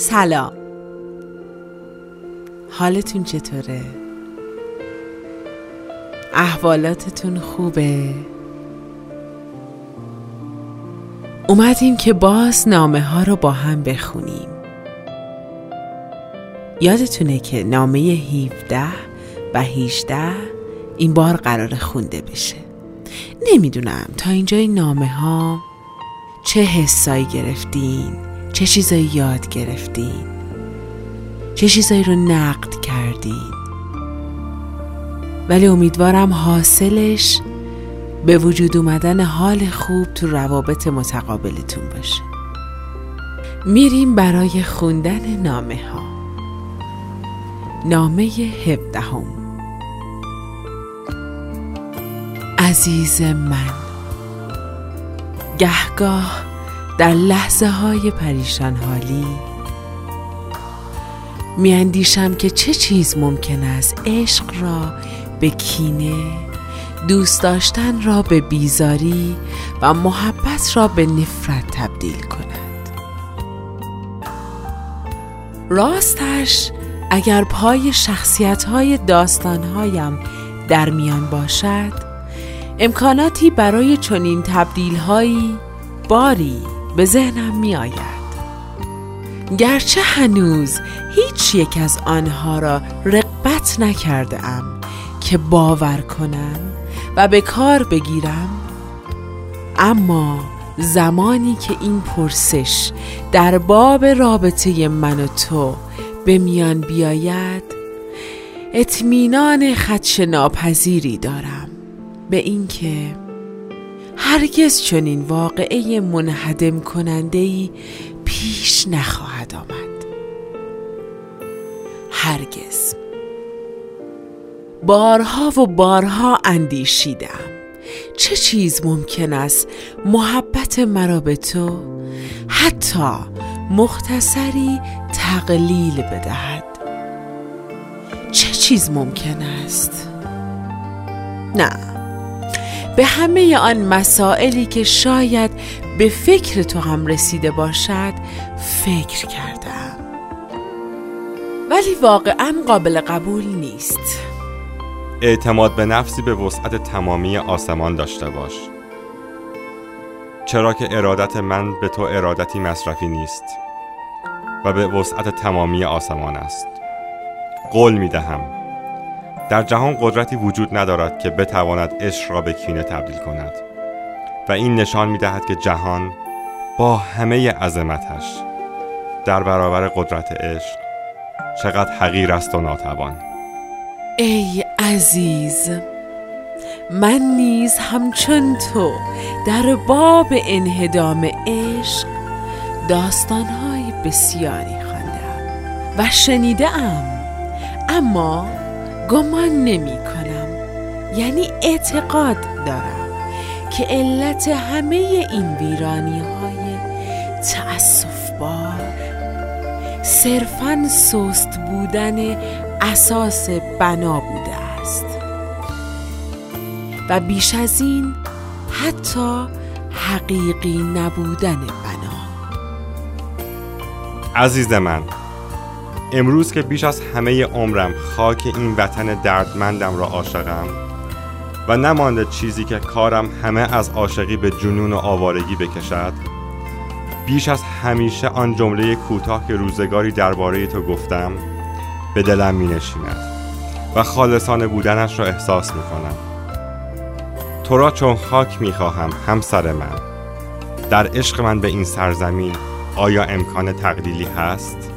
سلام حالتون چطوره؟ احوالاتتون خوبه؟ اومدیم که باز نامه ها رو با هم بخونیم یادتونه که نامه 17 و 18 این بار قرار خونده بشه نمی‌دونم تا اینجا این نامه ها چه حسایی گرفتین چه چیزایی یاد گرفتین؟ چه چیزایی رو نقد کردین؟ ولی امیدوارم حاصلش به وجود اومدن حال خوب تو روابط متقابلتون باشه. میریم برای خوندن نامه ها. نامه هفدهم. عزیز من گهگاه در لحظه های پریشان حالی میاندیشم که چه چیز ممکن است عشق را به کینه دوست داشتن را به بیزاری و محبت را به نفرت تبدیل کند. راستش اگر پای شخصیت های داستان هایم در میان باشد امکاناتی برای چنین تبدیل هایی باری به ذهنم می آید گرچه هنوز هیچ یک از آنها را رقبت نکرده ام که باور کنم و به کار بگیرم اما زمانی که این پرسش در باب رابطه من و تو به میان بیاید اطمینان خدش ناپذیری دارم. به اینکه هرگز چنین واقعه منهدم کننده ای پیش نخواهد آمد. هرگز. بارها و بارها اندیشیدم. چه چیز ممکن است محبت مرا به تو حتی مختصری تقلیل بدهد؟ چه چیز ممکن است؟ نه. به همه آن مسائلی که شاید به فکر تو هم رسیده باشد فکر کردم. ولی واقعا قابل قبول نیست. اعتماد به نفسی به وسعت تمامی آسمان داشته باش. چرا که ارادت من به تو ارادتی مصرفی نیست و به وسعت تمامی آسمان است. قول می دهم در جهان قدرتی وجود ندارد که بتواند عشق را به کینه تبدیل کند. و این نشان می دهد که جهان با همه عظمتش در برابر قدرت عشق چقدر حقیر است و ناتوان. ای عزیز من نیز همچون تو در باب انهدام عشق داستانهای بسیاری خواندم و شنیدم اما گمان نمی کنم. یعنی اعتقاد دارم که علت همه این ویرانی های تأصف بار صرفا سست بودن اساس بنا بوده است. و بیش از این حتی حقیقی نبودن بنا. عزیز من امروز که بیش از همه عمرم خاک این وطن دردمندم را عاشقم و نمانده چیزی که کارم همه از عاشقی به جنون و آوارگی بکشد بیش از همیشه آن جمله کوتاه که روزگاری درباره تو گفتم به دلم می نشیند و خالصانه بودنش را احساس می کنم تو را چون خاک می خواهم همسر من در عشق من به این سرزمین آیا امکان تقلیلی هست؟